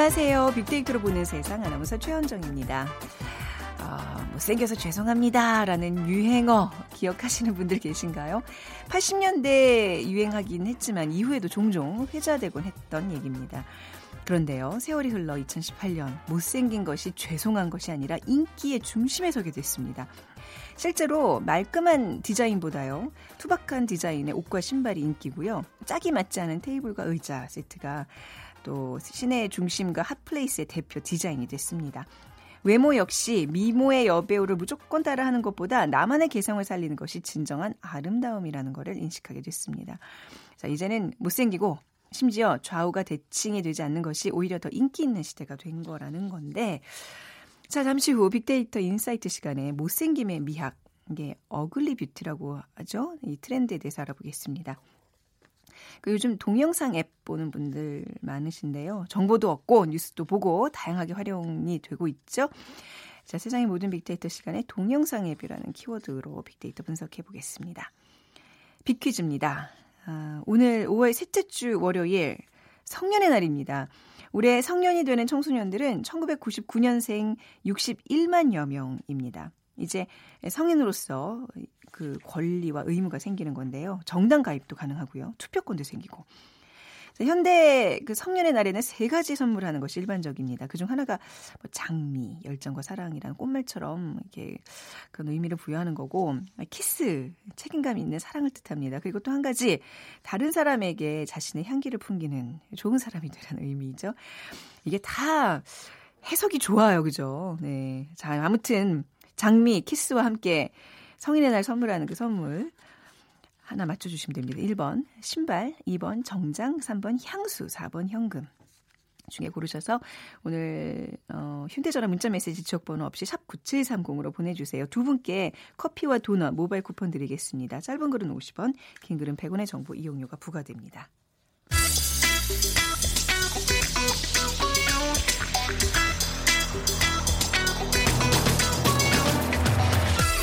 안녕하세요. 빅데이터로 보는 세상 아나운서 최현정입니다. 어, 못생겨서 죄송합니다. 라는 유행어 기억하시는 분들 계신가요? 80년대 유행하긴 했지만 이후에도 종종 회자되곤 했던 얘기입니다. 그런데요, 세월이 흘러 2018년 못생긴 것이 죄송한 것이 아니라 인기의 중심에 서게 됐습니다. 실제로 말끔한 디자인보다요, 투박한 디자인의 옷과 신발이 인기고요, 짝이 맞지 않은 테이블과 의자 세트가 또 시내의 중심과 hot place의 대표 디자인이 됐습니다. 외모 역시 미모의 여배우를 무조건 따라하는 것보다 나만의 개성을 살리는 것이 진정한 아름다움이라는 것을 인식하게 됐습니다. 자, 이제는 못생기고 심지어 좌우가 대칭이 되지 않는 것이 오히려 더 인기 있는 시대가 된 거라는 건데 자, 잠시 후 빅데이터 insight 시간에 못생김의 미학 이게 ugly beauty라고 하죠. 이 트렌드에 대해서 알아보겠습니다. 그 요즘 동영상 앱 보는 분들 많으신데요. 정보도 얻고 뉴스도 보고 다양하게 활용이 되고 있죠. 자, 세상의 모든 빅데이터 시간에 동영상 앱이라는 키워드로 빅데이터 분석해 보겠습니다. 빅퀴즈입니다. 아, 오늘 5월 셋째 주 월요일 성년의 날입니다. 올해 성년이 되는 청소년들은 1999년생 61만여 명입니다. 이제 성인으로서 그 권리와 의무가 생기는 건데요. 정당 가입도 가능하고요. 투표권도 생기고. 현대 그 성년의 날에는 세 가지 선물하는 것이 일반적입니다. 그중 하나가 뭐 장미, 열정과 사랑이라는 꽃말처럼 이렇게 그런 의미를 부여하는 거고 키스, 책임감 있는 사랑을 뜻합니다. 그리고 또 한 가지 다른 사람에게 자신의 향기를 풍기는 좋은 사람이 되라는 의미죠. 이게 다 해석이 좋아요, 그죠? 네. 자, 아무튼 장미, 키스와 함께 성인의 날 선물하는 그 선물 하나 맞춰주시면 됩니다. 1번 신발, 2번 정장, 3번 향수, 4번 현금 중에 고르셔서 오늘 어, 휴대전화 문자메시지 지역번호 없이 샵 9730으로 보내주세요. 두 분께 커피와 도넛 모바일 쿠폰 드리겠습니다. 짧은 글은 50원, 긴 글은 100원의 정보 이용료가 부과됩니다.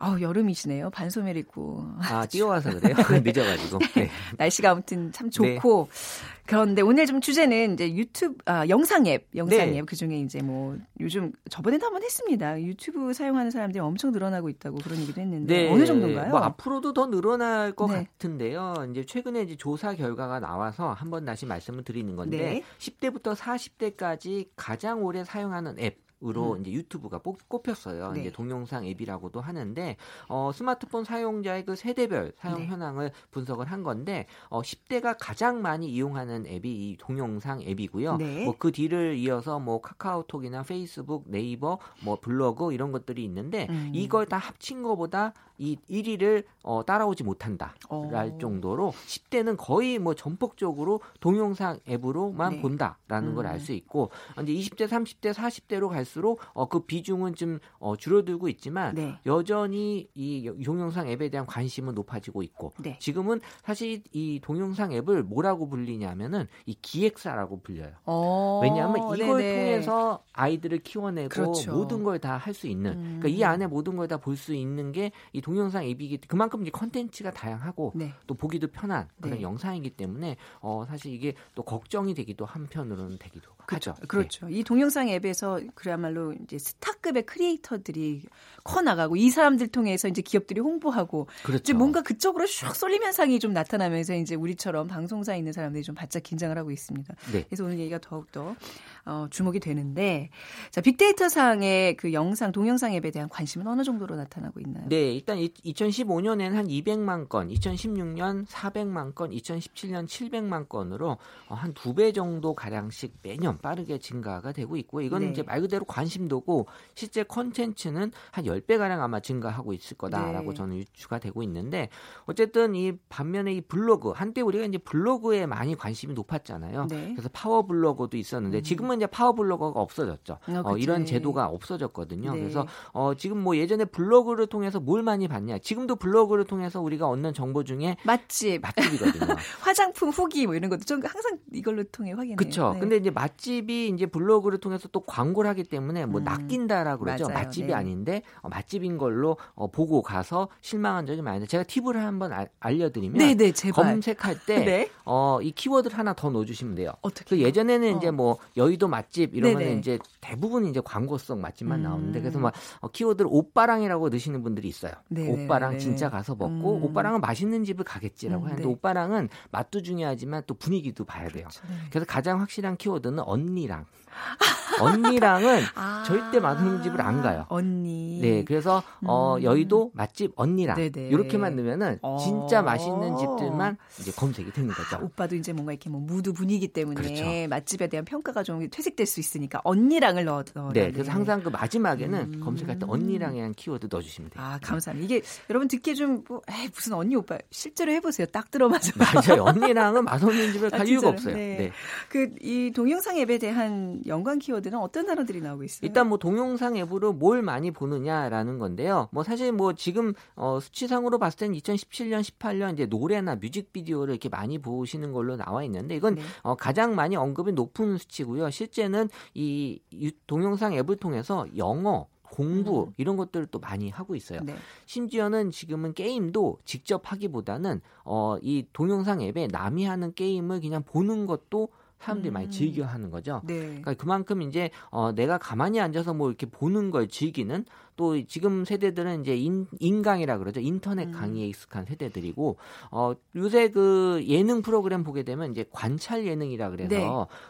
아우 여름이시네요. 반소매 입고. 아 뛰어와서 그래요? 네. 늦어가지고. 네. 날씨가 아무튼 참 좋고 네. 그런데 오늘 좀 주제는 이제 유튜브 아 영상 앱, 영상 네. 앱그 중에 이제 뭐 요즘 저번에도 한번 했습니다. 유튜브 사용하는 사람들이 엄청 늘어나고 있다고 그런 얘기도 했는데 네. 어느 정도인가요? 뭐 앞으로도 더 늘어날 것 네. 같은데요. 이제 최근에 이제 조사 결과가 나와서 한번 다시 말씀을 드리는 건데 10대부터 40대까지 가장 오래 사용하는 앱 으로 음. 이제 유튜브가 꼽혔어요. 네. 이제 동영상 앱이라고도 하는데 어, 스마트폰 사용자의 그 세대별 사용 네. 현황을 분석을 한 건데 어, 10대가 가장 많이 이용하는 앱이 이 동영상 앱이고요. 네. 뭐그 뒤를 이어서 뭐 카카오톡이나 페이스북, 네이버, 뭐 블로그 이런 것들이 있는데 음. 이걸 다 합친 것보다 이 1위를 어, 따라오지 못한다. 랄 어. 정도로 10대는 거의 뭐 전폭적으로 동영상 앱으로만 네. 본다라는 음. 걸알 수 있고 이제 20대, 30대, 40대로 갈수록 어, 그 비중은 좀 어, 줄어들고 있지만 네. 여전히 이 동영상 앱에 대한 관심은 높아지고 있고 네. 지금은 사실 이 동영상 앱을 뭐라고 불리냐면은 이 기획사라고 불려요. 어. 왜냐하면 이걸 네네. 통해서 아이들을 키워내고 그렇죠. 모든 걸 다 할 수 있는 음. 그러니까 이 안에 모든 걸 다 볼 수 있는 게이 동영상 앱이기 그만큼 이제 컨텐츠가 다양하고 네. 또 보기도 편한 그런 네. 영상이기 때문에 어 사실 이게 또 걱정이 되기도 한편으로는 되기도 그렇죠. 하죠. 그렇죠. 네. 이 동영상 앱에서 그야말로 이제 스타 급의 크리에이터들이 커 나가고 이 사람들 통해서 이제 기업들이 홍보하고 그렇죠. 이제 뭔가 그쪽으로 슉 쏠림 현상이 좀 나타나면서 이제 우리처럼 방송사에 있는 사람들이 좀 바짝 긴장을 하고 있습니다. 네. 그래서 오늘 얘기가 더욱 더 어, 주목이 되는데 자 빅데이터 상의 그 영상 동영상 앱에 대한 관심은 어느 정도로 나타나고 있나요? 네, 일단 2015년에는 한 200만 건, 2016년 400만 건, 2017년 700만 건으로 어, 한두 배 정도 가량씩 매년 빠르게 증가가 되고 있고 이건 네. 이제 말 그대로 관심도고 실제 컨텐츠는 한 10배 가량 아마 증가하고 있을 거다라고 네. 저는 유추가 되고 있는데 어쨌든 이 반면에 이 블로그 한때 우리가 이제 블로그에 많이 관심이 높았잖아요. 네. 그래서 파워 블로거도 있었는데 음. 지금은 이제 파워 블로거가 없어졌죠. 어, 어, 이런 제도가 없어졌거든요. 네. 그래서 어, 지금 뭐 예전에 블로그를 통해서 뭘 많이 봤냐? 지금도 블로그를 통해서 우리가 얻는 정보 중에 맛집, 맛집이거든요. 화장품 후기 뭐 이런 것도 좀 항상 이걸로 통해 확인해요. 그렇죠. 네. 근데 이제 맛집 맛집이 이제 블로그를 통해서 또 광고를 하기 때문에 뭐 음. 낚인다 라고 그러죠. 맞아요. 맛집이 네. 아닌데 어, 맛집인 걸로 어, 보고 가서 실망한 적이 많은데 제가 팁을 한번 아, 알려드리면 네네, 네. 검색할 때 네? 어, 이 키워드를 하나 더 넣어주시면 돼요. 어떻게? 그 예전에는 어. 이제 뭐 여의도 맛집 이러면 네네. 이제 대부분 이제 광고성 맛집만 음. 나오는데 그래서 막 어, 키워드를 오빠랑이라고 넣으시는 분들이 있어요. 네네. 오빠랑 진짜 가서 먹고 음. 오빠랑은 맛있는 집을 가겠지라고 음, 하는데 네. 오빠랑은 맛도 중요하지만 또 분위기도 봐야 돼요. 그렇죠. 네. 그래서 가장 확실한 키워드는 언니랑 언니랑은 아~ 절대 맛있는 집을 안 가요. 언니. 네, 그래서 어, 음. 여의도 맛집 언니랑 네네. 이렇게만 넣으면은 어~ 진짜 맛있는 집들만 이제 검색이 되는 거죠. 아, 오빠도 이제 뭔가 이렇게 뭐 무드 분위기 때문에 그렇죠. 맛집에 대한 평가가 좀 퇴색될 수 있으니까 언니랑을 넣어. 네, 그래서 항상 그 마지막에는 음. 검색할 때 언니랑에 대한 키워드 넣어주시면 돼요. 아, 감사합니다. 이게 여러분 듣기에 좀 뭐, 에이, 무슨 언니 오빠 실제로 해보세요. 딱 들어맞아. 맞아요. 언니랑은 맛없는 집을 갈 아, 이유가 없어요. 네. 네. 그이 동영상 앱에 대한 연관 키워드 단어들은 어떤 단어들이 나오고 있어요? 일단 뭐 동영상 앱으로 뭘 많이 보느냐라는 건데요. 뭐 사실 뭐 지금 어 수치상으로 봤을 때는 2017년, 18년 이제 노래나 뮤직비디오를 이렇게 많이 보시는 걸로 나와 있는데 이건 네. 어 가장 많이 언급이 높은 수치고요. 실제는 이 동영상 앱을 통해서 영어 공부 음. 이런 것들을 또 많이 하고 있어요. 네. 심지어는 지금은 게임도 직접 하기보다는 어, 이 동영상 앱에 남이 하는 게임을 그냥 보는 것도 사람들이 음. 많이 즐겨 하는 거죠. 네. 그러니까 그만큼 이제 어 내가 가만히 앉아서 뭐 이렇게 보는 걸 즐기는 또 지금 세대들은 이제 인, 인강이라 그러죠. 인터넷 음. 강의에 익숙한 세대들이고 어 요새 그 예능 프로그램 보게 되면 이제 관찰 예능이라 그래서 네.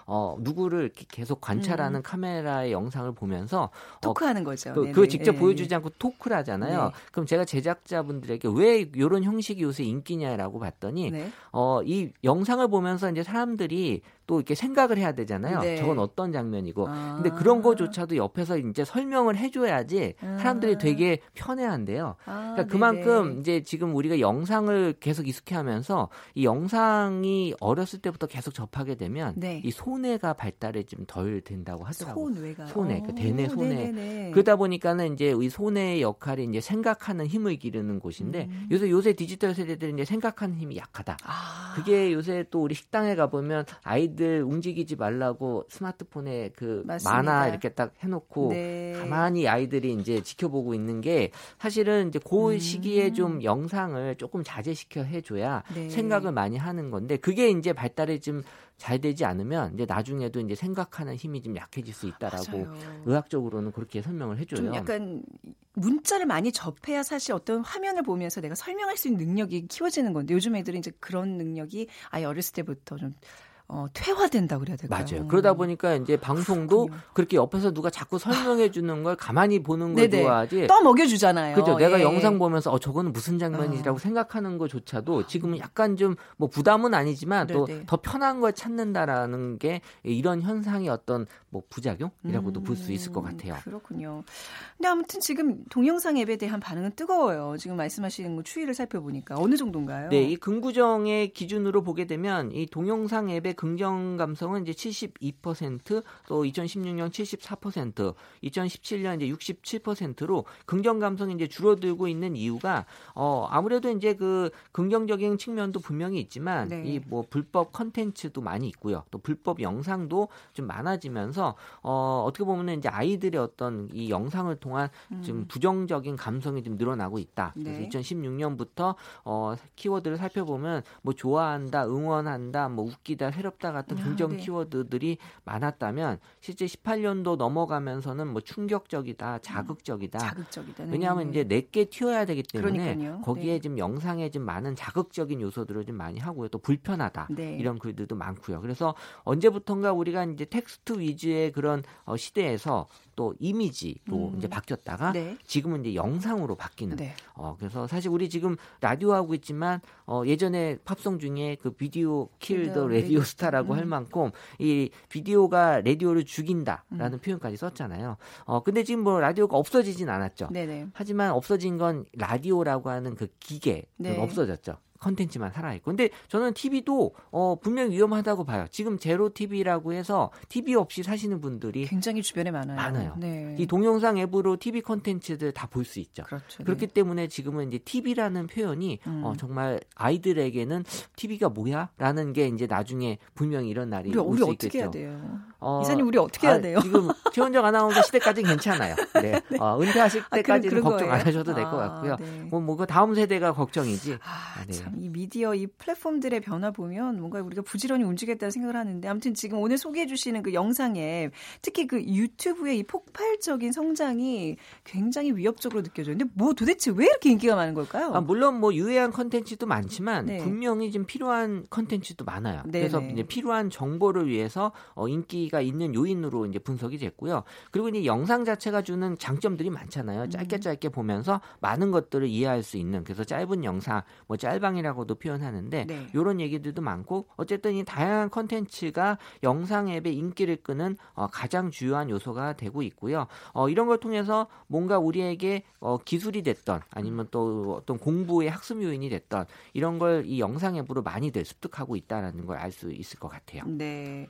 어 누구를 계속 관찰하는 음. 카메라의 영상을 보면서 어, 토크하는 거죠. 그, 그거 직접 네. 보여주지 않고 토크를 하잖아요. 네. 그럼 제가 제작자분들에게 왜 이런 형식이 요새 인기냐라고 봤더니 네. 어이 영상을 보면서 이제 사람들이 또 이렇게 생각을 해야 되잖아요. 네. 저건 어떤 장면이고. 아. 근데 그런 거조차도 옆에서 이제 설명을 해줘야지 사람들이 아. 되게 편해한대요. 아, 그러니까 그만큼 네네. 이제 지금 우리가 영상을 계속 익숙해하면서 이 영상이 어렸을 때부터 계속 접하게 되면 네. 이 손해가 발달이 좀 덜 된다고 하더라고요. 손해가. 손해, 그 대뇌 손해. 네네네. 그러다 보니까는 이제 이 손해의 역할이 이제 생각하는 힘을 기르는 곳인데 음. 요새 요새 디지털 세대들이 이제 생각하는 힘이 약하다. 아. 그게 요새 또 우리 식당에 가 보면 아이 들 움직이지 말라고 스마트폰에 그 맞습니다. 만화 이렇게 딱 해놓고 네. 가만히 아이들이 이제 지켜보고 있는 게 사실은 이제 그 음. 시기에 좀 영상을 조금 자제시켜 해줘야 네. 생각을 많이 하는 건데 그게 이제 발달이 좀 잘 되지 않으면 이제 나중에도 이제 생각하는 힘이 좀 약해질 수 있다라고 맞아요. 의학적으로는 그렇게 설명을 해줘요. 좀 약간 문자를 많이 접해야 사실 어떤 화면을 보면서 내가 설명할 수 있는 능력이 키워지는 건데 요즘 애들은 이제 그런 능력이 아예 어렸을 때부터 좀 어, 퇴화된다 그래야 될까요? 맞아요. 그러다 보니까 이제 방송도 그렇군요. 그렇게 옆에서 누가 자꾸 설명해 주는 걸 가만히 보는 걸 네네. 좋아하지. 떠 먹여 주잖아요. 그죠. 내가 예. 영상 보면서 어 저거는 무슨 장면이라고 어. 생각하는 것조차도 지금은 약간 좀 뭐 부담은 아니지만 또 더 편한 걸 찾는다라는 게 이런 현상의 어떤 뭐 부작용이라고도 음, 볼수 있을 것 같아요. 그렇군요. 근데 아무튼 지금 동영상 앱에 대한 반응은 뜨거워요. 지금 말씀하시는 거 추이를 살펴보니까 어느 정도인가요? 네, 이 긍구정의 기준으로 보게 되면 이 동영상 앱의 긍정 감성은 이제 72%, 또 2016년 74%, 2017년 이제 67%로 긍정 감성이 이제 줄어들고 있는 이유가 어 아무래도 이제 그 긍정적인 측면도 분명히 있지만 네. 이뭐 불법 컨텐츠도 많이 있고요. 또 불법 영상도 좀 많아지면서 어 어떻게 보면은 이제 아이들의 어떤 이 영상을 통한 음. 좀 부정적인 감성이 좀 늘어나고 있다. 네. 그래서 2016년부터 어 키워드를 살펴보면 뭐 좋아한다, 응원한다, 뭐 웃기다, 새로 새롭다 같은 아, 긍정 아, 네. 키워드들이 많았다면 실제 18년도 넘어가면서는 뭐 충격적이다, 자극적이다. 자극적이다. 네. 왜냐하면 이제 내게 튀어야 되기 때문에 그러니까요. 거기에 네. 좀 영상에 좀 많은 자극적인 요소들을 좀 많이 하고요. 또 불편하다 네. 이런 글들도 많고요. 그래서 언제부턴가 우리가 이제 텍스트 위주의 그런 어, 시대에서 또 이미지로 음. 이제 바뀌었다가 네. 지금은 이제 영상으로 바뀌는. 네. 어 그래서 사실 우리 지금 라디오 하고 있지만 어 예전에 팝송 중에 그 Video Killed the Radio Star라고 음. 할 만큼 이 비디오가 라디오를 죽인다라는 음. 표현까지 썼잖아요. 어 근데 지금 뭐 라디오가 없어지진 않았죠. 네네. 하지만 없어진 건 라디오라고 하는 그 기계 네. 없어졌죠. 컨텐츠만 살아있고. 근데 저는 TV도 어, 분명히 위험하다고 봐요. 지금 zero TV라고 해서 TV 없이 사시는 분들이 굉장히 주변에 많아요. 많아요. 네. 이 동영상 앱으로 TV 컨텐츠들 다 볼 수 있죠. 그렇죠. 그렇기 네. 때문에 지금은 이제 TV라는 표현이 음. 어, 정말 아이들에게는 TV가 뭐야?라는 게 이제 나중에 분명히 이런 날이 우리, 우리 어떻게 해야 돼요? 어, 이사님 우리 어떻게 해야 아, 돼요? 지금 최원정 아나운서 시대까지는 괜찮아요. 네. 네. 어, 은퇴하실 아, 때까지는 아, 걱정 안 하셔도 될것 같고요. 네. 뭐, 뭐, 그 다음 세대가 걱정이지. 아, 네. 참, 이 미디어, 이 플랫폼들의 변화 보면 뭔가 우리가 부지런히 움직였다는 생각을 하는데 아무튼 지금 오늘 소개해 주시는 그 영상에 특히 그 유튜브의 이 폭발적인 성장이 굉장히 위협적으로 느껴져요. 근데 뭐 도대체 왜 이렇게 인기가 많은 걸까요? 아, 물론 뭐 유해한 컨텐츠도 많지만 네. 분명히 좀 필요한 컨텐츠도 많아요. 네네. 그래서 이제 필요한 정보를 위해서 어, 인기가 있는 요인으로 이제 분석이 됐고요. 그리고 이제 영상 자체가 주는 장점들이 많잖아요. 짧게 음. 짧게 보면서 많은 것들을 이해할 수 있는 그래서 짧은 영상 뭐 짤방이라고도 표현하는데 네. 이런 얘기들도 많고 어쨌든 이 다양한 컨텐츠가 영상 앱의 인기를 끄는 어, 가장 주요한 요소가 되고 있고요. 어, 이런 걸 통해서 뭔가 우리에게 어, 기술이 됐던 아니면 또 어떤 공부의 학습 요인이 됐던 이런 걸 이 영상 앱으로 많이들 습득하고 있다라는 걸 알 수 있을 것 같아요. 네.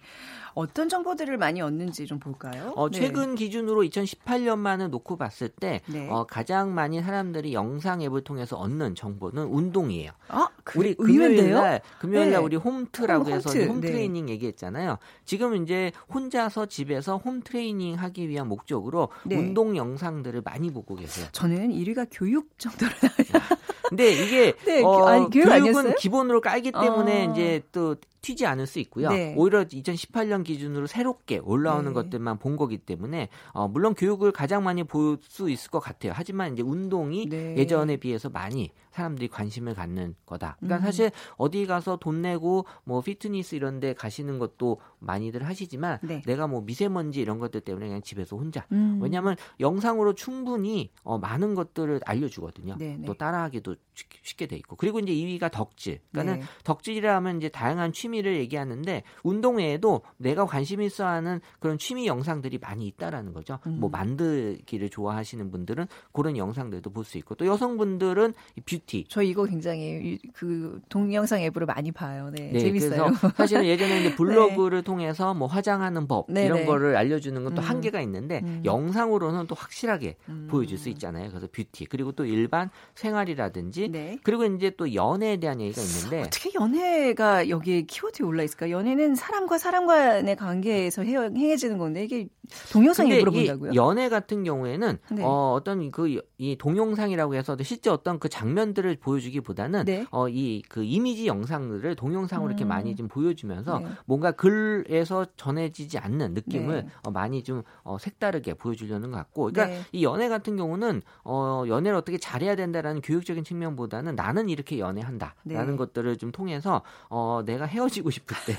어떤 정보들을 많이 얻는지 좀 볼까요? 어, 네. 최근 네. 기준으로 2018년만을 놓고 봤을 때 네. 어, 가장 많이 사람들이 영상 앱을 통해서 얻는 정보는 운동이에요. 아, 그, 우리 금요일 날 금요일 날 네. 우리 홈트라고 홈, 해서 홈트. 홈 네. 트레이닝 얘기했잖아요. 지금 이제 혼자서 집에서 홈 트레이닝 하기 위한 목적으로 네. 운동 영상들을 많이 보고 계세요. 저는 1위가 교육 정도로 나와요. 근데 이게 네, 어, 아니, 교육 아니었어요? 기본으로 깔기 때문에 어. 이제 또 튀지 않을 수 있고요. 네. 오히려 2018년 기준으로 새롭게 올라오는 네. 것들만 본 거기 때문에 어, 물론 교육을 가장 많이 볼 수 있을 것 같아요. 하지만 이제 운동이 네. 예전에 비해서 많이 사람들이 관심을 갖는 거다. 그러니까 음. 사실 어디 가서 돈 내고 뭐 피트니스 이런 데 가시는 것도 많이들 하시지만 네. 내가 뭐 미세먼지 이런 것들 때문에 그냥 집에서 혼자. 음. 왜냐하면 영상으로 충분히 어, 많은 것들을 알려주거든요. 네네. 또 네. 따라하기도 쉽게 돼 있고. 그리고 이제 2위가 덕질. 그러니까는 네. 덕질이라면 이제 다양한 취미를 얘기하는데 운동 외에도 내가 관심 있어 하는 그런 취미 영상들이 많이 있다라는 거죠. 음. 뭐 만들기를 좋아하시는 분들은 그런 영상들도 볼 수 있고 또 여성분들은 뷰 티. 저 이거 굉장히 그 동영상 앱으로 많이 봐요. 네. 네 재밌어요. 그래서 사실은 예전에 이제 블로그를 네. 통해서 뭐 화장하는 법 네, 이런 네. 거를 알려주는 건또 음. 한계가 있는데 음. 영상으로는 또 확실하게 음. 보여줄 수 있잖아요. 그래서 뷰티 그리고 또 일반 생활이라든지 네. 그리고 이제 또 연애에 대한 얘기가 있는데 어떻게 연애가 여기에 키워드에 올라 있을까? 연애는 사람과 사람 간의 관계에서 행해지는 건데 이게 동영상에 물어본다고요? 연애 같은 경우에는 네. 어, 어떤 그 이 동영상이라고 해서 실제 어떤 그 장면들 을 보여주기보다는 네. 어, 이 그 이미지 영상들을 동영상으로 음. 이렇게 많이 좀 보여주면서 네. 뭔가 글에서 전해지지 않는 느낌을 네. 어, 많이 좀 어, 색다르게 보여주려는 것 같고, 그러니까 네. 이 연애 같은 경우는 어, 연애를 어떻게 잘해야 된다라는 교육적인 측면보다는 나는 이렇게 연애한다라는 네. 것들을 좀 통해서 어, 내가 헤어지고 싶을 때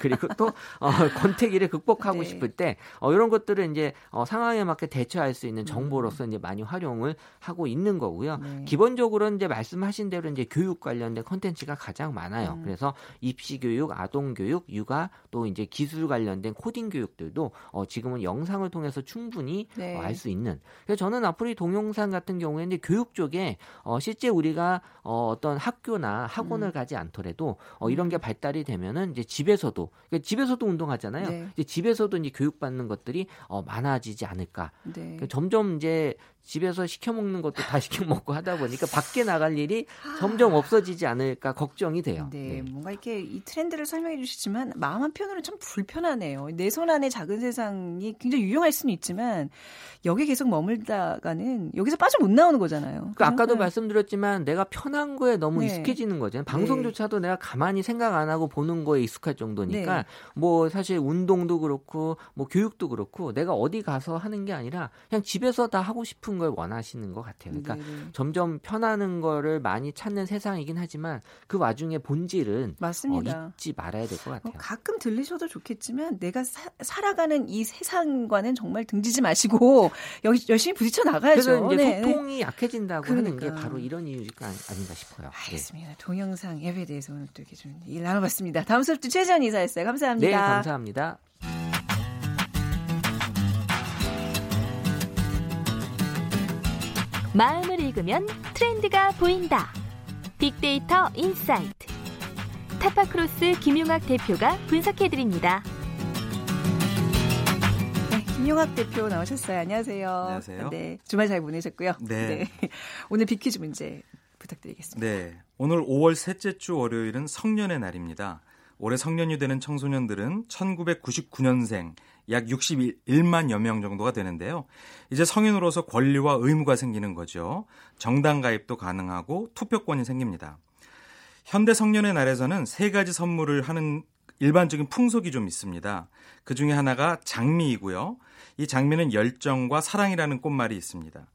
그리고 또 어, 권태기를 극복하고 싶을 때 어, 이런 것들을 이제 어, 상황에 맞게 대처할 수 있는 정보로서 음. 이제 많이 활용을 하고 있는 거고요. 네. 기본적으로 이제 말씀하신 대로 이제 교육 관련된 컨텐츠가 가장 많아요. 음. 그래서 입시 교육, 아동 교육, 육아 또 이제 기술 관련된 코딩 교육들도 어, 지금은 영상을 통해서 충분히 네. 어, 알수 있는. 그래서 저는 앞으로 이 동영상 같은 경우에는 교육 쪽에 어, 실제 우리가 어, 어떤 학교나 학원을 음. 가지 않더라도 어, 이런 게 음. 발달이 되면은 이제 집에서도 그러니까 집에서도 운동하잖아요. 네. 이제 집에서도 이제 교육받는 것들이 어, 많아지지 않을까. 네. 그러니까 점점 이제 집에서 시켜 먹는 것도 다 시켜 먹고 하다 보니까 밖에 나갈 일이 점점 없어지지 않을까 걱정이 돼요. 네, 네. 뭔가 이렇게 이 트렌드를 설명해 주시지만 마음 한편으로는 좀 불편하네요. 내 손 안에 작은 세상이 굉장히 유용할 수는 있지만 여기 계속 머물다가는 여기서 빠져 못 나오는 거잖아요. 그 아까도 네. 말씀드렸지만 내가 편한 거에 너무 네. 익숙해지는. 방송조차도 네. 내가 가만히 생각 안 하고 보는 거에 익숙할 정도니까 네. 뭐 사실 운동도 그렇고 뭐 교육도 그렇고 내가 어디 가서 하는 게 아니라 그냥 집에서 다 하고 싶은 걸 원하시는 것 같아요. 그러니까 네네. 점점 편하는 거를 많이 찾는 세상이긴 하지만 그 와중에 본질은 맞습니다. 어, 잊지 말아야 될 것 같아요. 어, 가끔 들리셔도 좋겠지만 내가 사, 살아가는 이 세상과는 정말 등지지 마시고 여기 열심히 부딪혀 나가야죠. 그래서 이제 네. 소통이 약해진다고 그러니까. 하는 게 바로 이런 이유가 아닌가 싶어요. 알겠습니다. 네. 동영상 앱에 대해서 오늘 또 이렇게 좀얘 나눠봤습니다. 다음 수업 도 최재현 이사였어요. 감사합니다. 네, 감사합니다. 마음을 읽으면 트렌드가 보인다. 빅데이터 insight. 타파크로스 김용학 대표가 분석해드립니다. 네, 김용학 대표 나오셨어요. 안녕하세요. 안녕하세요. 네, 주말 잘 보내셨고요. 네. 네. 오늘 빅퀴즈 문제 부탁드리겠습니다. 네. 오늘 5월 셋째 주 월요일은 성년의 날입니다. 올해 성년이 되는 청소년들은 1999년생 약 61만여 명 정도가 되는데요. 이제 성인으로서 권리와 의무가 생기는 거죠. 정당 가입도 가능하고 투표권이 생깁니다. 현대 성년의 날에서는 세 가지 선물을 하는 일반적인 풍속이 좀 있습니다. 그 중에 하나가 장미이고요. 이 장미는 열정과 사랑이라는 꽃말이 있습니다.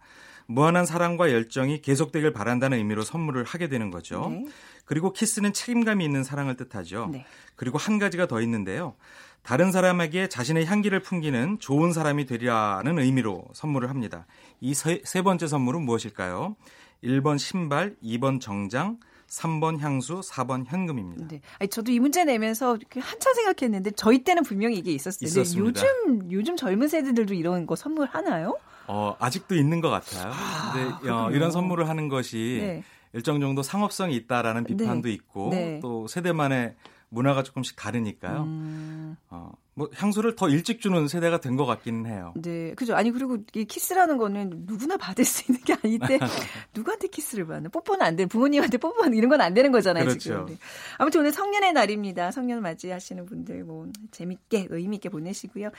무한한 사랑과 열정이 계속되길 바란다는 의미로 선물을 하게 되는 거죠. 네. 그리고 키스는 책임감이 있는 사랑을 뜻하죠. 네. 그리고 한 가지가 더 있는데요. 다른 사람에게 자신의 향기를 풍기는 좋은 사람이 되리라는 의미로 선물을 합니다. 이 세 번째 선물은 무엇일까요? 1번 신발, 2번 정장, 3번 향수, 4번 현금입니다. 네. 아니, 저도 이 문제 내면서 한참 생각했는데 저희 때는 분명히 이게 있었어요. 있었습니다. 요즘 요즘 젊은 세대들도 이런 거 선물하나요? 어, 아직도 있는 것 같아요. 아, 근데 어, 이런 선물을 하는 것이 네. 일정 정도 상업성이 있다라는 비판도 네. 있고 네. 또 세대만의 문화가 조금씩 다르니까요. 음... 어, 뭐 향수를 더 일찍 주는 세대가 된 것 같기는 해요. 네, 그죠. 아니 그리고 이 키스라는 거는 누구나 받을 수 있는 게 아닌데 누구한테 키스를 받나? 뽀뽀는 안 되는 부모님한테 뽀뽀는 이런 건 안 되는 거잖아요. 그렇죠. 지금. 네. 아무튼 오늘 성년의 날입니다. 성년 맞이하시는 분들 뭐 재밌게 의미 있게 보내시고요.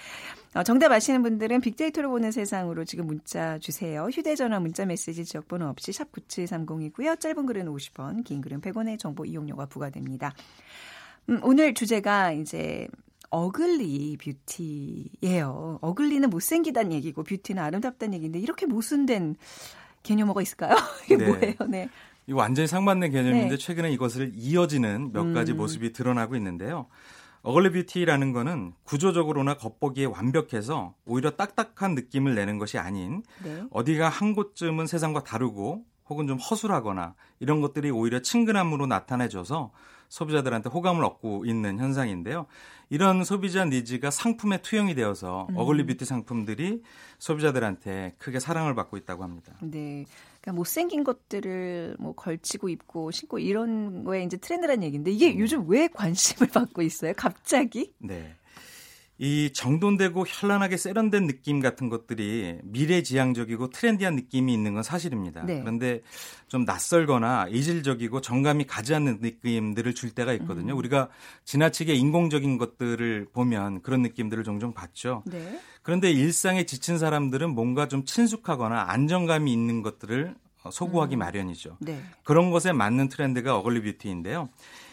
어, 정답 아시는 분들은 빅데이터로 보는 세상으로 지금 문자 주세요. 휴대전화 문자 메시지 지역번호 없이 샵 9730이고요. 짧은 글은 50원, 긴 글은 100원의 정보 이용료가 부과됩니다. 음, 오늘 주제가 이제 ugly beauty예요. ugly는 못생기다는 얘기고 beauty는 아름답다는 얘기인데 이렇게 모순된 개념어가 있을까요? 이게 네. 뭐예요? 네. 이 완전히 상반된 개념인데 네. 최근에 이것을 이어지는 몇 가지 음. 모습이 드러나고 있는데요. ugly beauty라는 거는 구조적으로나 겉보기에 완벽해서 오히려 딱딱한 느낌을 내는 것이 아닌 네. 어디가 한 곳쯤은 세상과 다르고 혹은 좀 허술하거나 이런 것들이 오히려 친근함으로 나타내줘서 소비자들한테 호감을 얻고 있는 현상인데요. 이런 소비자 needs가 상품에 투영이 되어서 음. ugly beauty 상품들이 소비자들한테 크게 사랑을 받고 있다고 합니다. 네. 그러니까 못생긴 것들을 뭐 걸치고 입고 신고 이런 거에 이제 트렌드란 얘기인데 이게 음. 요즘 왜 관심을 받고 있어요? 갑자기? 네. 이 정돈되고 현란하게 세련된 느낌 같은 것들이 미래지향적이고 트렌디한 느낌이 있는 건 사실입니다. 네. 그런데 좀 낯설거나 이질적이고 정감이 가지 않는 느낌들을 줄 때가 있거든요. 음. 우리가 지나치게 인공적인 것들을 보면 그런 느낌들을 종종 받죠. 네. 그런데 일상에 지친 사람들은 뭔가 좀 친숙하거나 안정감이 있는 것들을 소구하기 음. 마련이죠. 네. 그런 것에 맞는 트렌드가 어글리 뷰티인데요.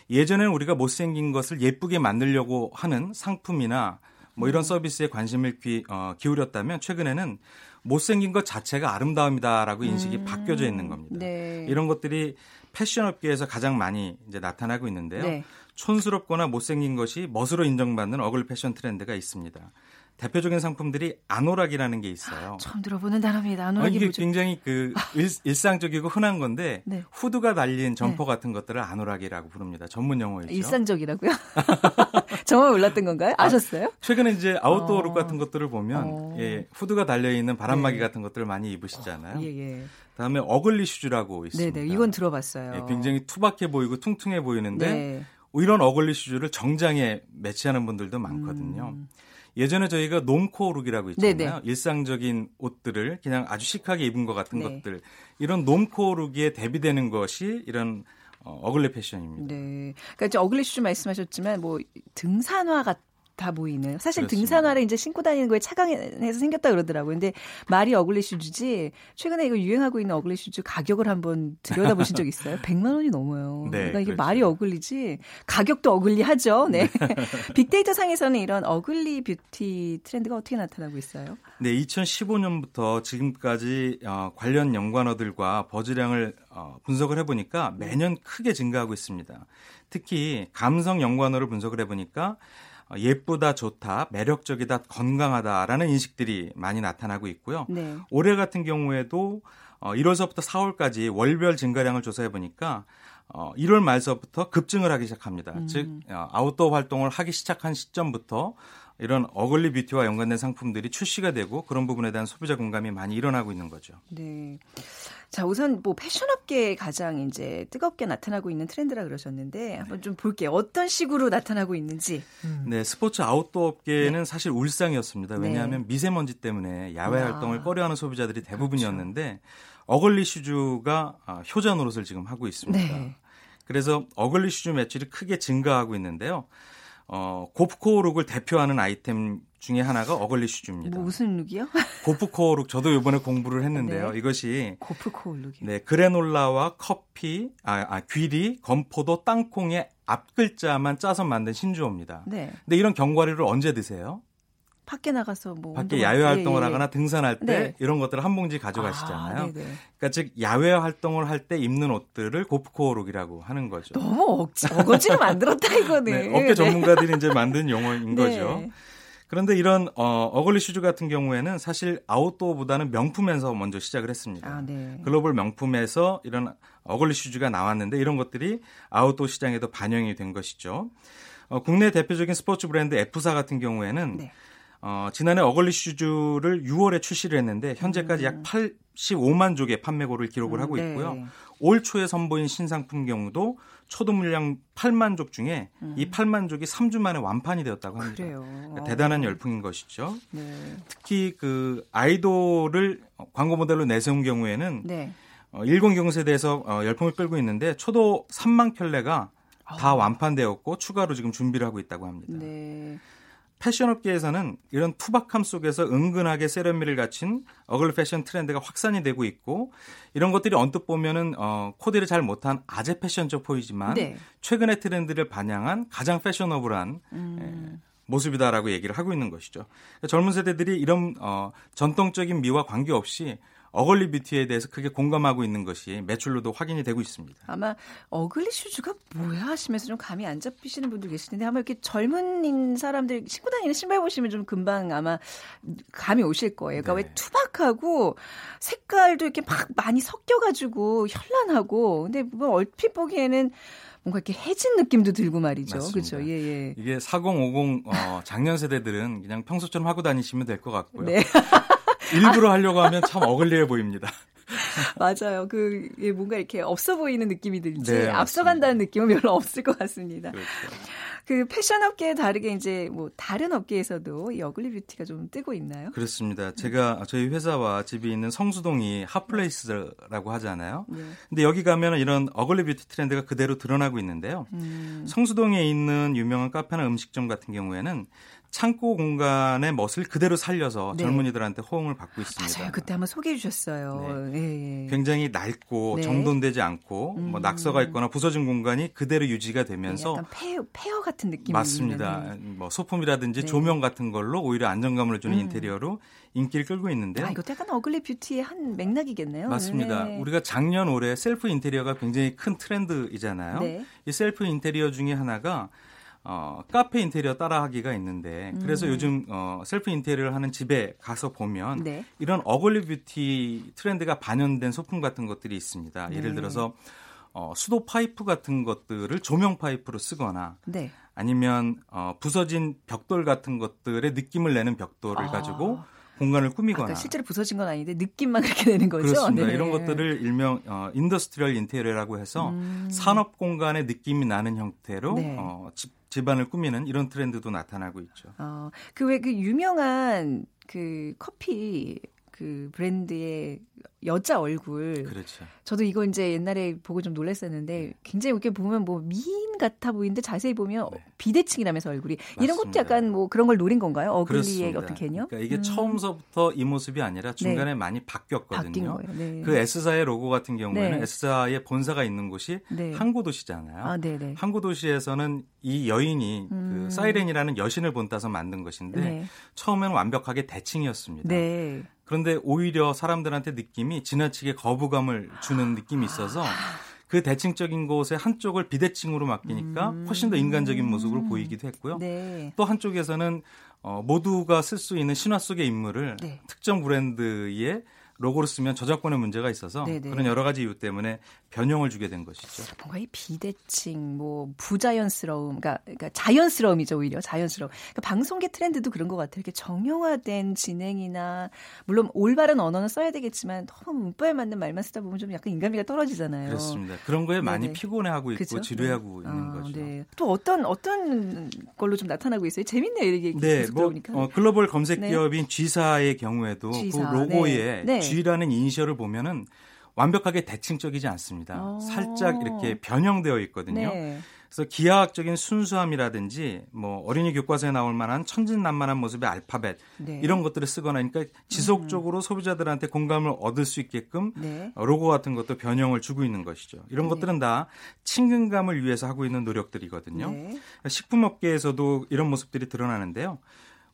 예전에는 우리가 못생긴 것을 예쁘게 만들려고 하는 상품이나 뭐 이런 음. 서비스에 관심을 기, 어, 기울였다면 최근에는 못생긴 것 자체가 아름다움이다라고 인식이 음. 바뀌어져 있는 겁니다. 네. 이런 것들이 패션 업계에서 가장 많이 이제 나타나고 있는데요. 네. 촌스럽거나 못생긴 것이 멋으로 인정받는 어글 패션 트렌드가 있습니다. 대표적인 상품들이 아노락이라는 게 있어요. 처음 들어보는 단어입니다. 아노락이 이게 뭐죠? 굉장히 그 일, 상적이고 흔한 건데 네. 후드가 달린 점퍼 네. 같은 것들을 아노락이라고 부릅니다. 전문 용어이죠. 일상적이라고요? 정말 몰랐던 건가요? 아, 아셨어요? 아, 최근에 이제 outdoor look 어. 같은 것들을 보면 어. 예, 후드가 달려 있는 바람막이 네. 같은 것들을 많이 입으시잖아요. 어, 예, 예. 다음에 ugly shoes라고 있습니다. 네네, 이건 들어봤어요. 예, 굉장히 투박해 보이고 퉁퉁해 보이는데 네. 이런 ugly shoes를 정장에 매치하는 분들도 많거든요. 음. 예전에 저희가 normcore look이라고 있잖아요. 네네. 일상적인 옷들을 그냥 아주 시크하게 입은 것 같은 네. 것들 이런 normcore look에 대비되는 것이 이런 어, ugly 패션입니다. 네. 그러니까 ugly shoes 말씀하셨지만 뭐 등산화 같은 다 보이는. 사실 그렇습니다. 등산화를 이제 신고 다니는 거에 착안해서 생겼다 그러더라고요. 근데 말이 ugly shoes지 최근에 이거 유행하고 있는 ugly shoes 가격을 한번 들여다보신 적 있어요? 100만 원이 넘어요. 네, 그러니까 이게 그렇죠. 말이 ugly지 가격도 ugly하죠. 네. 빅데이터 상에서는 이런 ugly beauty 트렌드가 어떻게 나타나고 있어요? 네, 2015년부터 지금까지 어, 관련 연관어들과 buzz량을 어, 분석을 해보니까 매년 크게 증가하고 있습니다. 특히 감성 연관어를 분석을 해보니까 어, 예쁘다, 좋다, 매력적이다, 건강하다라는 인식들이 많이 나타나고 있고요. 네. 올해 같은 경우에도 1월서부터 어, 4월까지 월별 증가량을 조사해 보니까 어, 1월 말서부터 급증을 하기 시작합니다. 음. 즉 어, 아웃도어 활동을 하기 시작한 시점부터 이런 어글리 뷰티와 연관된 상품들이 출시가 되고 그런 부분에 대한 소비자 공감이 많이 일어나고 있는 거죠. 네. 자, 우선 뭐 패션업계에 가장 이제 뜨겁게 나타나고 있는 트렌드라 그러셨는데 한번 좀 볼게요. 어떤 식으로 나타나고 있는지. 음. 네, 스포츠 아웃도어 업계는 네. 사실 울상이었습니다. 네. 왜냐하면 네. 미세먼지 때문에 야외 아. 활동을 꺼려하는 소비자들이 대부분이었는데 그렇죠. ugly shoes가 아, 효자 노릇을 지금 하고 있습니다. 네. 그래서 ugly shoes 매출이 크게 증가하고 있는데요. 어, gorpcore look을 대표하는 아이템 중에 하나가 ugly shoes입니다. 뭐 무슨 룩이요? 고프코어 룩 저도 이번에 공부를 했는데요. 네. 이것이 고프코어 룩이 네, 그래놀라와 커피, 아, 아 귀리, 건포도, 땅콩의 앞 글자만 짜서 만든 신주어입니다. 네. 근데 이런 견과류를 언제 드세요? 밖에 나가서 뭐 밖에 야외 활동을 예, 예. 하거나 등산할 때 네. 이런 것들을 한 봉지 가져가시잖아요. 아, 그러니까 즉 야외 활동을 할 때 입는 옷들을 고프코어룩이라고 하는 거죠. 너무 억지, 어거지로 만들었다 이거는. 네, 업계 네. 전문가들이 이제 만든 용어인 네. 거죠. 그런데 이런 어, ugly shoes 같은 경우에는 사실 outdoor보다는 명품에서 먼저 시작을 했습니다. 아, 네. 글로벌 명품에서 이런 ugly shoes가 나왔는데 이런 것들이 아웃도어 시장에도 반영이 된 것이죠. 어, 국내 대표적인 스포츠 브랜드 F사 같은 경우에는 네. 어, 지난해 ugly shoes를 6월에 출시를 했는데 현재까지 약 85만 음. 족의 판매고를 기록을 하고 네. 있고요. 네. 올 초에 선보인 신상품 경우도 초도 물량 8만 족 중에 음. 이 8만 족이 3주 만에 완판이 되었다고 합니다. 그러니까 대단한 열풍인 것이죠. 네. 특히 그 아이돌을 광고 모델로 내세운 경우에는 네. 어, 일본 경세대에서 어, 열풍을 끌고 있는데 초도 3만 켤레가 다 아. 완판되었고 추가로 지금 준비를 하고 있다고 합니다. 네. 패션업계에서는 이런 투박함 속에서 은근하게 세련미를 갖춘 어글 패션 트렌드가 확산이 되고 있고 이런 것들이 언뜻 보면은 어, 코디를 잘 못한 아재 패션처럼 보이지만 네. 최근의 트렌드를 반영한 가장 패셔너블한 음. 에, 모습이다라고 얘기를 하고 있는 것이죠. 그러니까 젊은 세대들이 이런 어, 전통적인 미와 관계없이 ugly beauty에 대해서 크게 공감하고 있는 것이 매출로도 확인이 되고 있습니다. 아마 ugly shoes가 뭐야 하시면서 좀 감이 안 잡히시는 분들 계시는데 아마 이렇게 젊은 사람들 신고 다니는 신발 보시면 좀 금방 아마 감이 오실 거예요. 그러니까 네. 왜 투박하고 색깔도 이렇게 막 많이 섞여가지고 현란하고 근데 뭐 얼핏 보기에는 뭔가 이렇게 해진 느낌도 들고 말이죠. 그렇죠. 예, 예. 이게 4050 어, 작년 세대들은 그냥 평소처럼 하고 다니시면 될 것 같고요. 네. 일부러 하려고 하면 참 어글리해 보입니다. 맞아요. 그 뭔가 이렇게 없어 보이는 느낌이 들지 네, 앞서간다는 느낌은 별로 없을 것 같습니다. 그렇죠. 그 패션 업계에 다르게 이제 뭐 다른 업계에서도 이 ugly beauty가 좀 뜨고 있나요? 그렇습니다. 제가 저희 회사와 집이 있는 성수동이 hot place라고 하잖아요. 네. 근데 여기 가면 이런 ugly beauty 트렌드가 그대로 드러나고 있는데요. 음. 성수동에 있는 유명한 카페나 음식점 같은 경우에는 창고 공간의 멋을 그대로 살려서 네. 젊은이들한테 호응을 받고 있습니다. 맞아요. 그때 한번 소개해 주셨어요. 네. 예, 예. 굉장히 낡고 네. 정돈되지 않고 뭐 음. 뭐 낙서가 있거나 부서진 공간이 그대로 유지가 되면서 약간 폐허, 폐허 같은 느낌이 맞습니다. 뭐 소품이라든지 네. 조명 같은 걸로 오히려 안정감을 주는 음. 인테리어로 인기를 끌고 있는데요. 아, 이거 약간 ugly beauty의 한 맥락이겠네요. 맞습니다. 네. 우리가 작년 올해 셀프 인테리어가 굉장히 큰 트렌드이잖아요. 네. 이 셀프 인테리어 중에 하나가 어, 카페 인테리어 따라하기가 있는데 그래서 음. 요즘 어, 셀프 인테리어를 하는 집에 가서 보면 네. 이런 ugly beauty 트렌드가 반영된 소품 같은 것들이 있습니다. 네. 예를 들어서 어, 수도 파이프 같은 것들을 조명 파이프로 쓰거나 네. 아니면 어, 부서진 벽돌 같은 것들의 느낌을 내는 벽돌을 아. 가지고 공간을 꾸미거나 실제로 부서진 건 아닌데 느낌만 그렇게 되는 거죠. 그렇습니다. 네. 이런 것들을 일명 어, industrial 인테리어라고 해서 음. 산업 공간의 느낌이 나는 형태로 네. 어, 집, 집안을 꾸미는 이런 트렌드도 나타나고 있죠. 어, 그왜 그 유명한 그 커피 그 브랜드의 여자 얼굴. 그렇죠. 저도 이거 이제 옛날에 보고 좀 놀랐었는데 네. 굉장히 이렇게 보면 뭐 미인 같아 보이는데 자세히 보면 네. 비대칭이라면서 얼굴이 맞습니다. 이런 것도 약간 뭐 그런 걸 노린 건가요? 어글리의 어떤 개념? 그러니까 이게 음. 처음서부터 이 모습이 아니라 중간에 네. 많이 바뀌었거든요. 네. 그 S사의 로고 같은 경우에는 네. S사의 본사가 있는 곳이 네. 항구도시잖아요. 아, 항구도시에서는 이 여인이 그 음. 그 사이렌이라는 여신을 본따서 만든 것인데 처음에는 완벽하게 대칭이었습니다. 그런데 오히려 사람들한테 느낌이 지나치게 거부감을 주는 느낌이 있어서 그 대칭적인 곳에 한쪽을 비대칭으로 맡기니까 음. 훨씬 더 인간적인 모습으로 보이기도 했고요. 네. 또 한쪽에서는 어, 모두가 쓸 수 있는 신화 속의 인물을 네. 특정 브랜드의 로고를 쓰면 저작권의 문제가 있어서 네네. 네. 그런 여러 가지 이유 때문에 변형을 주게 된 것이죠. 뭔가 이 비대칭, 뭐 부자연스러움, 그러니까, 그러니까 자연스러움이죠 오히려 자연스러움. 그러니까 방송계 트렌드도 그런 것 같아요. 이렇게 정형화된 진행이나 물론 올바른 언어는 써야 되겠지만 너무 문법에 맞는 말만 쓰다 보면 좀 약간 인간미가 떨어지잖아요. 그렇습니다. 그런 거에 많이 네네. 피곤해하고 있고 그렇죠? 지루해하고 네. 있는 아, 거죠. 네. 또 어떤 어떤 걸로 좀 나타나고 있어요? 재밌네요 이게 네, 뭐 어, 글로벌 검색 네. 기업인 G사의 경우에도 G사, 그 로고에 네. G라는 이니셜을 보면은 완벽하게 대칭적이지 않습니다. 오. 어. 살짝 이렇게 변형되어 있거든요. 네. 그래서 기하학적인 순수함이라든지 뭐 어린이 교과서에 나올 만한 천진난만한 모습의 알파벳 네. 이런 것들을 쓰거나 그러니까 지속적으로 음. 소비자들한테 공감을 얻을 수 있게끔 네. 로고 같은 것도 변형을 주고 있는 것이죠. 이런 네. 것들은 다 친근감을 위해서 하고 있는 노력들이거든요. 네. 식품업계에서도 이런 모습들이 드러나는데요.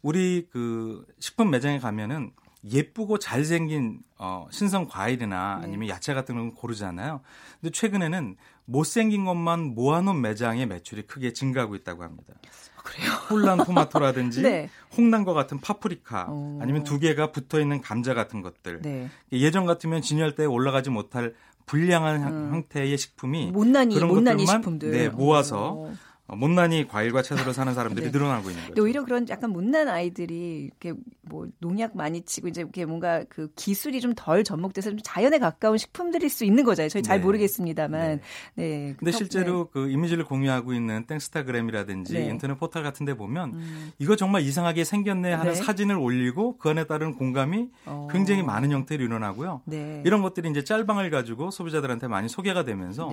우리 그 식품 매장에 가면은 예쁘고 잘생긴 어, 신선 과일이나 네. 아니면 야채 같은 걸 고르잖아요. 근데 최근에는 못생긴 것만 모아놓은 매장의 매출이 크게 증가하고 있다고 합니다. 아, 그래요? 홀란 토마토라든지 네. 홍란과 같은 파프리카 오. 아니면 두 개가 붙어 있는 감자 같은 것들. 네. 예전 같으면 진열대에 올라가지 못할 불량한 음. 형태의 식품이 못난이 그런 못난이 것들만 식품들. 네, 모아서 오. 어, 못난이 과일과 채소를 사는 사람들이 네. 늘어나고 있는 거죠. 오히려 그런 약간 못난 아이들이 이렇게 뭐 농약 많이 치고 이제 이렇게 뭔가 그 기술이 좀 덜 접목돼서 좀 자연에 가까운 식품들일 수 있는 거잖아요. 저희 잘 네. 모르겠습니다만. 네. 네. 근데 실제로 네. 그 이미지를 공유하고 있는 땡스타그램이라든지 네. 인터넷 포털 같은 데 보면 음. 이거 정말 이상하게 생겼네 하는 네. 사진을 올리고 그 안에 따른 공감이 어. 굉장히 많은 형태로 일어나고요. 이런 것들이 이제 짤방을 가지고 소비자들한테 많이 소개가 되면서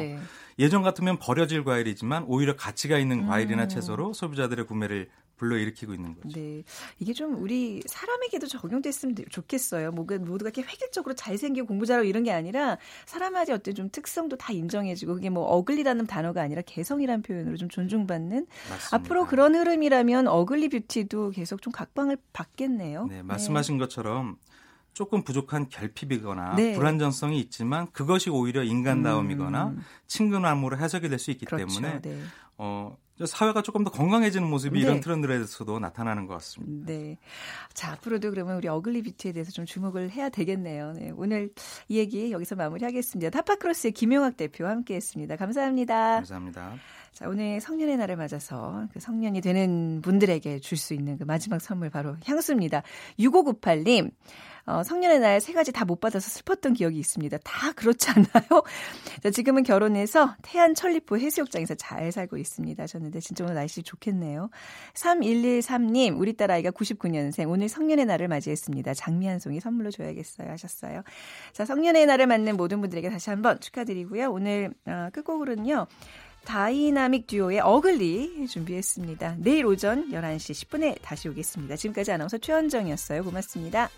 예전 같으면 버려질 과일이지만 오히려 가치가 있는 과일이나 음. 채소로 소비자들의 구매를 불러일으키고 있는 거죠. 네. 이게 좀 우리 사람에게도 적용됐으면 좋겠어요. 뭐 모두가 이렇게 획일적으로 잘생기고 공부 잘하고 이런 게 아니라 사람마다 어떤 좀 특성도 다 인정해주고 그게 뭐 어글리라는 단어가 아니라 개성이라는 표현으로 좀 존중받는 맞습니다. 앞으로 그런 흐름이라면 어글리 뷰티도 계속 좀 각광을 받겠네요. 네, 말씀하신 네. 것처럼 조금 부족한 결핍이거나 네. 불안정성이 있지만 그것이 오히려 인간다움이거나 음. 친근함으로 해석이 될 수 있기 그렇죠. 때문에 네. 어, 사회가 조금 더 건강해지는 모습이 네. 이런 트렌드에서도 나타나는 것 같습니다. 네. 자, 앞으로도 그러면 우리 어글리 뷰티에 대해서 좀 주목을 해야 되겠네요. 네. 오늘 이 얘기 여기서 마무리하겠습니다. 타파크로스의 김용학 대표와 함께 했습니다. 감사합니다. 감사합니다. 자, 오늘 성년의 날을 맞아서 그 성년이 되는 분들에게 줄 수 있는 그 마지막 선물 바로 향수입니다. 6598님. 어, 성년의 날 세 가지 다 못 받아서 슬펐던 기억이 있습니다. 다 그렇지 않나요? 자, 지금은 결혼해서 태안 천리포 해수욕장에서 잘 살고 있습니다. 저는 근데 진짜 오늘 날씨 좋겠네요. 3113님, 우리 딸 아이가 99년생, 오늘 성년의 날을 맞이했습니다. 장미 한 송이 선물로 줘야겠어요. 하셨어요. 자, 성년의 날을 맞는 모든 분들에게 다시 한번 축하드리고요. 오늘 어, 끝곡으로는요. 다이나믹 듀오의 Ugly 준비했습니다. 내일 오전 11시 10분에 다시 오겠습니다. 지금까지 아나운서 최원정이었어요. 고맙습니다.